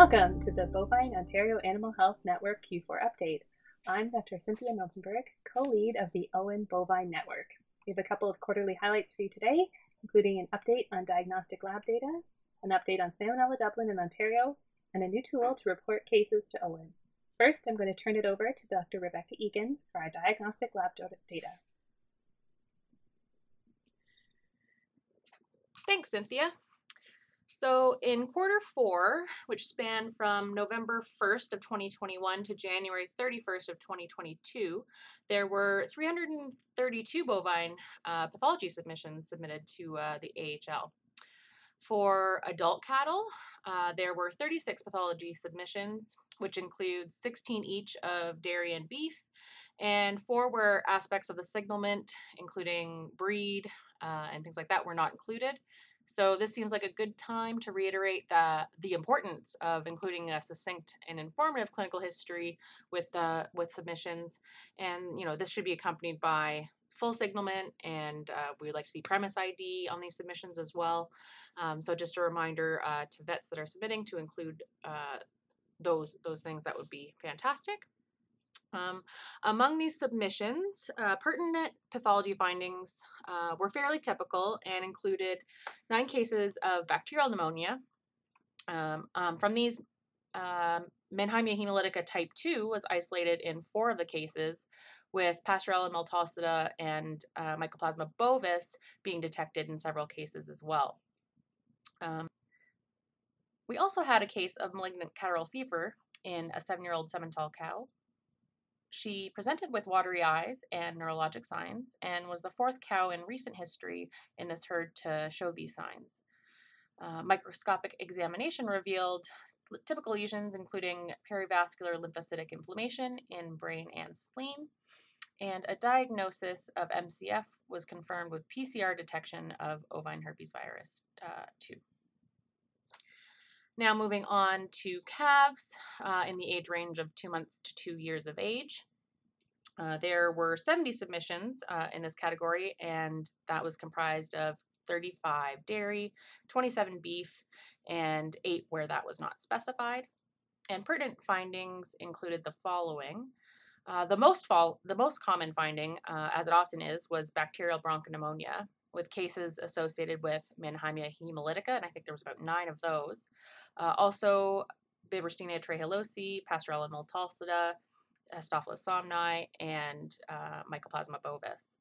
Welcome to the Bovine Ontario Animal Health Network Q4 update. I'm Dr. Cynthia Miltenburg, co lead of the OAHN Bovine Network. We have a couple of quarterly highlights for you today, including an update on diagnostic lab data, an update on Salmonella Dublin in Ontario, and a new tool to report cases to OAHN. First, I'm going to turn it over to Dr. Rebecca Egan for our diagnostic lab data. Thanks, Cynthia. So in quarter four, which spanned from November 1st of 2021 to January 31st of 2022, there were 332 bovine uh, pathology submissions submitted to uh, the AHL. For adult cattle, uh, there were 36 pathology submissions, which includes 16 each of dairy and beef, and four were aspects of the signalment, including breed uh, and things like that, were not included. So this seems like a good time to reiterate the, the importance of including a succinct and informative clinical history with uh, with submissions, and you know this should be accompanied by full signalment, and uh, we would like to see premise ID on these submissions as well. Um, so just a reminder uh, to vets that are submitting to include uh, those those things that would be fantastic. Um, among these submissions, uh, pertinent pathology findings uh, were fairly typical and included nine cases of bacterial pneumonia. Um, um, from these, um, Mannheimia hemolytica type 2 was isolated in four of the cases, with Pasteurella multocida and uh, Mycoplasma bovis being detected in several cases as well. Um, we also had a case of malignant catarrhal fever in a seven year old Simmental cow. She presented with watery eyes and neurologic signs and was the fourth cow in recent history in this herd to show these signs. Uh, microscopic examination revealed typical lesions, including perivascular lymphocytic inflammation in brain and spleen, and a diagnosis of MCF was confirmed with PCR detection of ovine herpes virus uh, 2. Now moving on to calves uh, in the age range of two months to two years of age. Uh, there were 70 submissions uh, in this category, and that was comprised of 35 dairy, 27 beef, and 8 where that was not specified. And pertinent findings included the following. Uh, the most fall, the most common finding, uh, as it often is, was bacterial bronchopneumonia, with cases associated with Mannheimia hemolytica, and I think there was about nine of those. Uh, also, Bibersteinia trehalosi, Pasteurella multocida, Staphylococcus somni, and uh, Mycoplasma bovis.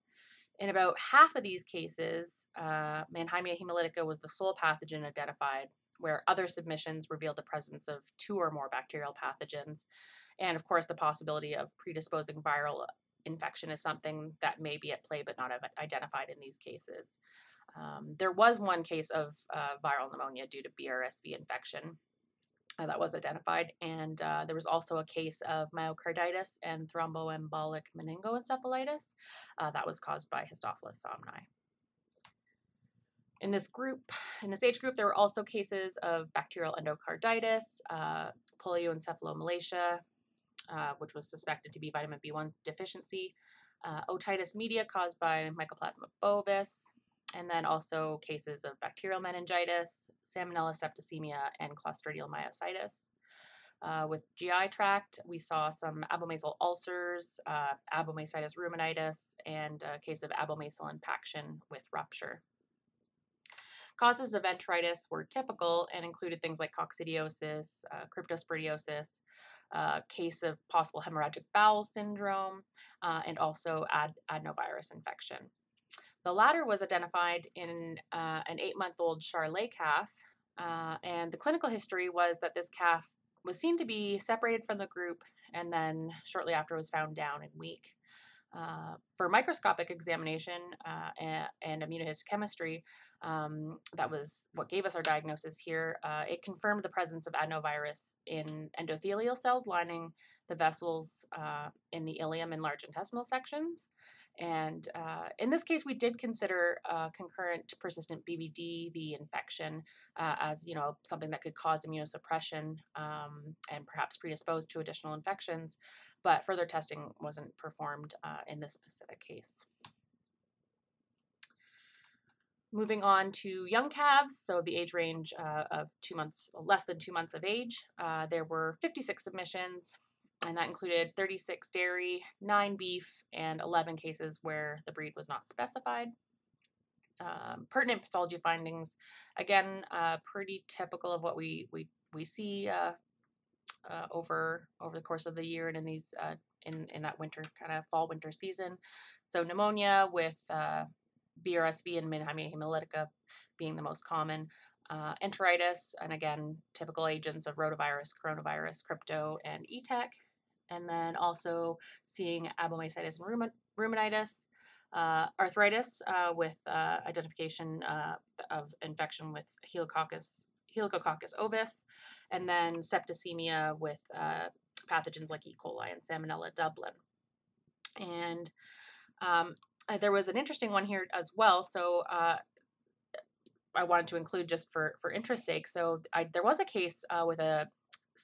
In about half of these cases, uh, Mannheimia hemolytica was the sole pathogen identified, where other submissions revealed the presence of two or more bacterial pathogens. And of course, the possibility of predisposing viral infection is something that may be at play but not identified in these cases. Um, there was one case of uh, viral pneumonia due to BRSV infection uh, that was identified, and uh, there was also a case of myocarditis and thromboembolic meningoencephalitis uh, that was caused by Haemophilus somni. In this group, in this age group, there were also cases of bacterial endocarditis, uh, polioencephalomalacia, uh, which was suspected to be vitamin B1 deficiency, uh, otitis media caused by Mycoplasma bovis, and then also cases of bacterial meningitis, Salmonella septicemia, and Clostridial myositis. Uh, with GI tract, we saw some abomasal ulcers, uh, abomasitis ruminitis, and a case of abomasal impaction with rupture. Causes of enteritis were typical and included things like coccidiosis, uh, cryptosporidiosis, uh, case of possible hemorrhagic bowel syndrome, uh, and also ad- adenovirus infection. The latter was identified in uh, an eight month old Charolais calf, uh, and the clinical history was that this calf was seen to be separated from the group and then shortly after was found down and weak. Uh, for microscopic examination uh, and, and, immunohistochemistry, um, that was what gave us our diagnosis here. Uh, it confirmed the presence of adenovirus in endothelial cells lining the vessels uh, in the ileum and large intestinal sections. And uh, in this case, we did consider uh, concurrent persistent BVD, infection, uh, as you know something that could cause immunosuppression um, and perhaps predispose to additional infections. But further testing wasn't performed uh, in this specific case. Moving on to young calves, so the age range uh, of two months, less than two months of age, uh, there were 56 submissions, and that included 36 dairy, 9 beef, and 11 cases where the breed was not specified. Um, pertinent pathology findings, again, uh, pretty typical of what we we we see uh, uh, over over the course of the year and in these uh, in in that winter kind of fall winter season. So pneumonia with uh, BRSV and Mannheimia hemolytica being the most common. Uh, enteritis, and again, typical agents of rotavirus, coronavirus, crypto, and ETEC. And then also seeing abomasitis and ruminitis, uh, arthritis uh, with uh, identification uh, of infection with Helicobacter, Helicobacter ovis, and then septicemia with uh, pathogens like E. coli and Salmonella Dublin. And um, uh, there was an interesting one here as well. So I wanted to include just for for interest sake. So I, there was a case with a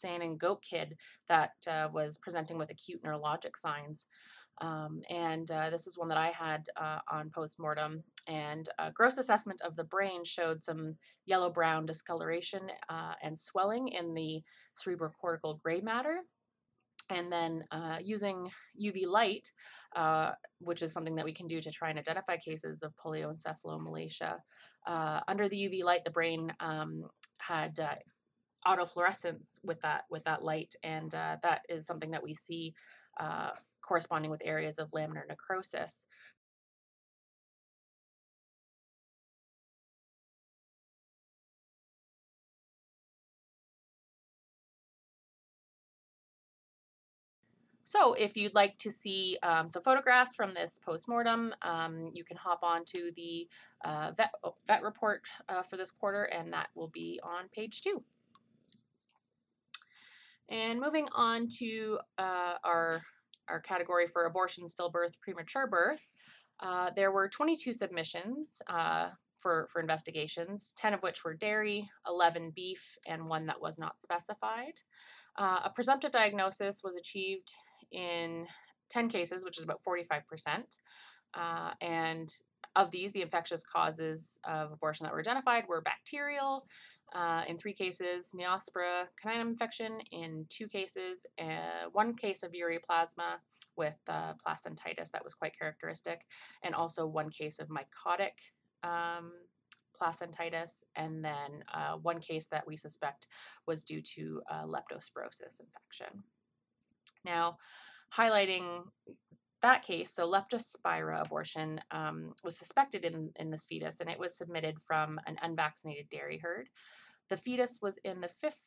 Saanen goat kid that was presenting with acute neurologic signs. Um, and uh, this is one that I had uh, on postmortem. And a gross assessment of the brain showed some yellow brown discoloration uh, and swelling in the cerebrocortical gray matter. And then uh, using UV light, uh, which is something that we can do to try and identify cases of polioencephalomalacia, uh, under the UV light, the brain um, had autofluorescence with that with that light, and that is something that we see uh, corresponding with areas of laminar necrosis. So if you'd like to see um, some photographs from this postmortem, um, you can hop on to the uh, vet, oh, vet report uh, for this quarter, and that will be on page two. And moving on to uh, our our category for abortion, stillbirth, premature birth, uh, there were 22 submissions uh, for, for investigations, 10 of which were dairy, 11 beef, and one that was not specified. Uh, a presumptive diagnosis was achieved in 10 cases, which is about 45%. Uh, and of these, the infectious causes of abortion that were identified were bacterial, uh, in three cases, Neospora caninum infection in two cases, uh, one case of ureaplasma with uh, placentitis that was quite characteristic, and also one case of mycotic um, placentitis, and then uh, one case that we suspect was due to leptospirosis infection. Now, highlighting that case, so leptospira abortion um, was suspected in, in this fetus, and it was submitted from an unvaccinated dairy herd. The fetus was in the fifth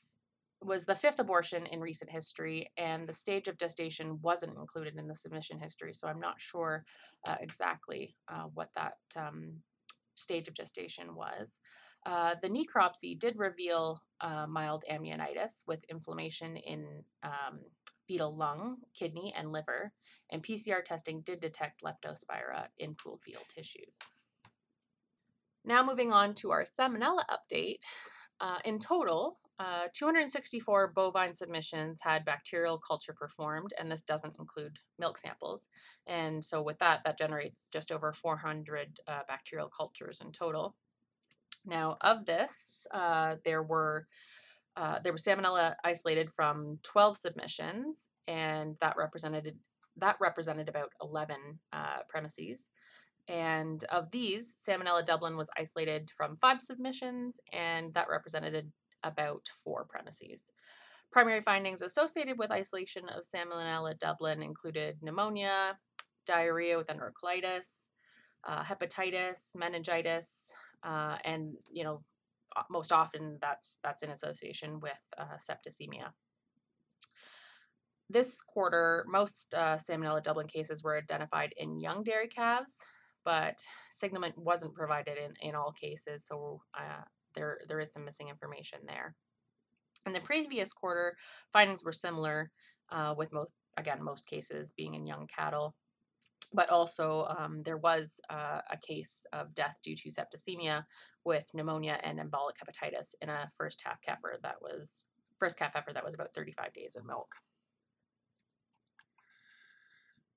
was the fifth abortion in recent history, and the stage of gestation wasn't included in the submission history. So I'm not sure uh, exactly uh, what that um, stage of gestation was. Uh, the necropsy did reveal uh, mild amnionitis with inflammation in um, fetal lung, kidney, and liver, and PCR testing did detect leptospira in pooled fetal tissues. Now moving on to our salmonella update. Uh, in total, uh, 264 bovine submissions had bacterial culture performed, and this doesn't include milk samples. And so, with that, that generates just over 400 uh, bacterial cultures in total. Now, of this, uh, there were uh, there was salmonella isolated from 12 submissions, and that represented that represented about 11 uh, premises. And of these, Salmonella Dublin was isolated from five submissions, and that represented about four premises. Primary findings associated with isolation of Salmonella Dublin included pneumonia, diarrhea with enterocolitis, uh, hepatitis, meningitis, uh, and you know most often that's that's in association with uh, septicemia. This quarter, most uh, Salmonella Dublin cases were identified in young dairy calves, but signalement wasn't provided in, in all cases, so uh, there, there is some missing information there. In the previous quarter, findings were similar, uh, with most, again, most cases being in young cattle. But also, um, there was uh, a case of death due to septicemia with pneumonia and embolic hepatitis in a first half heifer that was first calf heifer that was about 35 days in milk.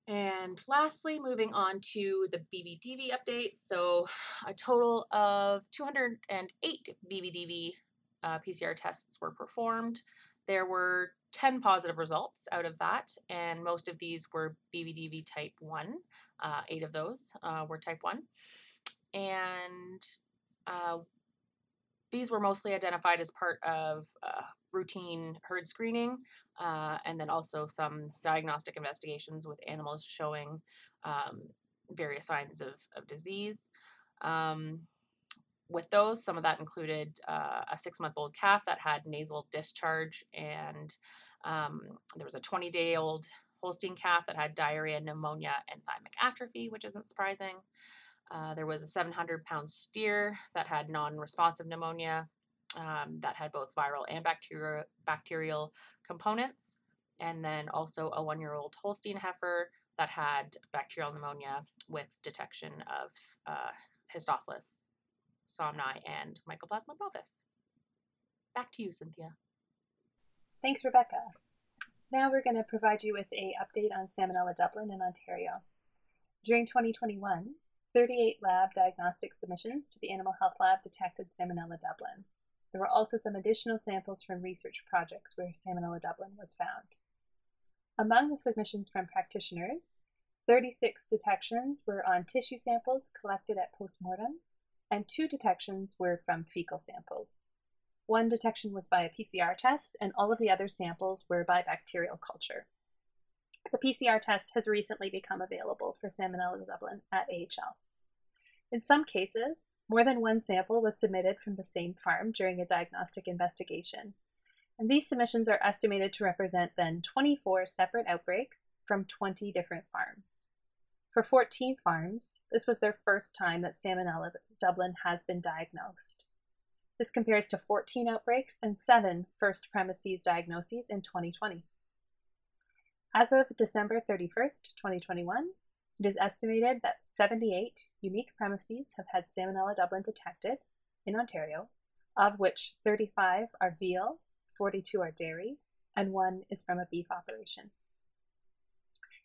And lastly, moving on to the BVDV update. So, a total of 208 BVDV uh, PCR tests were performed. There were 10 positive results out of that, and most of these were BVDV type 1. Uh, eight of those uh, were type 1. And uh, these were mostly identified as part of uh, routine herd screening, uh, and then also some diagnostic investigations with animals showing um, various signs of, of disease. Um, with those, some of that included uh, a six month old calf that had nasal discharge, and um, there was a 20 day old Holstein calf that had diarrhea, pneumonia, and thymic atrophy, which isn't surprising. Uh, there was a 700 pound steer that had non responsive pneumonia um, that had both viral and bacterial, bacterial components. And then also a one year old Holstein heifer that had bacterial pneumonia with detection of uh, Histophilus somni and Mycoplasma bovis. Back to you, Cynthia. Thanks, Rebecca. Now we're going to provide you with a update on Salmonella Dublin in Ontario. During 2021, 38 lab diagnostic submissions to the Animal Health Lab detected Salmonella Dublin. There were also some additional samples from research projects where Salmonella Dublin was found. Among the submissions from practitioners, 36 detections were on tissue samples collected at postmortem, and two detections were from fecal samples. One detection was by a PCR test, and all of the other samples were by bacterial culture. The PCR test has recently become available for Salmonella Dublin at AHL. In some cases, more than one sample was submitted from the same farm during a diagnostic investigation, and these submissions are estimated to represent then 24 separate outbreaks from 20 different farms. For 14 farms, this was their first time that Salmonella Dublin has been diagnosed. This compares to 14 outbreaks and 7 first premises diagnoses in 2020. As of December 31st, 2021, it is estimated that 78 unique premises have had Salmonella Dublin detected in Ontario, of which 35 are veal, 42 are dairy, and one is from a beef operation.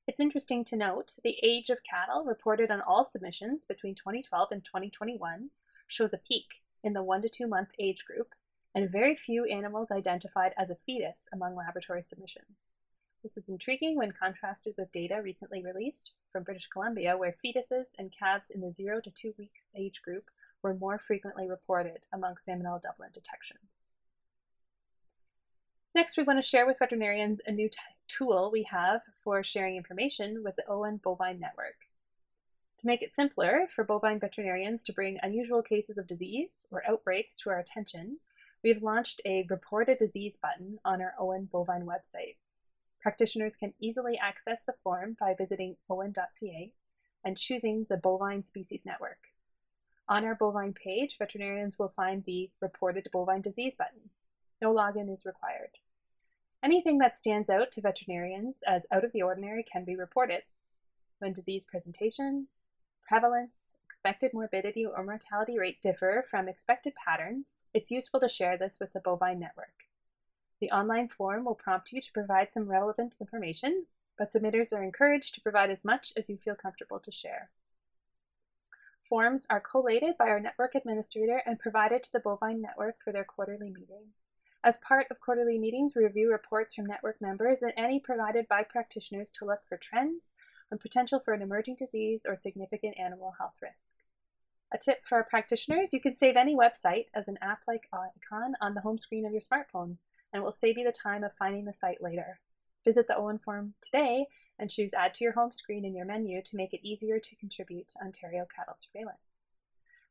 It's interesting to note the age of cattle reported on all submissions between 2012 and 2021 shows a peak in the 1 to 2 month age group, and very few animals identified as a fetus among laboratory submissions. This is intriguing when contrasted with data recently released from British Columbia, where fetuses and calves in the 0 to 2 weeks age group were more frequently reported among Salmonella Dublin detections. Next, we want to share with veterinarians a new tool we have for sharing information with the OAHN Bovine Network. To make it simpler for bovine veterinarians to bring unusual cases of disease or outbreaks to our attention, we have launched a Report a Disease button on our OAHN Bovine website. Practitioners can easily access the form by visiting oahn.ca and choosing the Bovine Species Network. On our bovine page, veterinarians will find the Reported Bovine Disease button. No login is required. Anything that stands out to veterinarians as out of the ordinary can be reported. When disease presentation, prevalence, expected morbidity, or mortality rate differ from expected patterns, it's useful to share this with the bovine network. The online form will prompt you to provide some relevant information, but submitters are encouraged to provide as much as you feel comfortable to share. Forms are collated by our network administrator and provided to the Bovine Network for their quarterly meeting. As part of quarterly meetings, we review reports from network members and any provided by practitioners to look for trends on potential for an emerging disease or significant animal health risk. A tip for our practitioners you can save any website as an app like icon on the home screen of your smartphone and it will save you the time of finding the site later. Visit the OAHN form today and choose Add to your home screen in your menu to make it easier to contribute to Ontario cattle surveillance.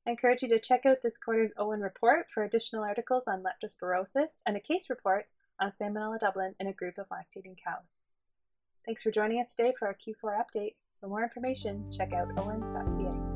I encourage you to check out this quarter's OAHN report for additional articles on leptospirosis and a case report on Salmonella Dublin in a group of lactating cows. Thanks for joining us today for our Q4 update. For more information, check out oahn.ca.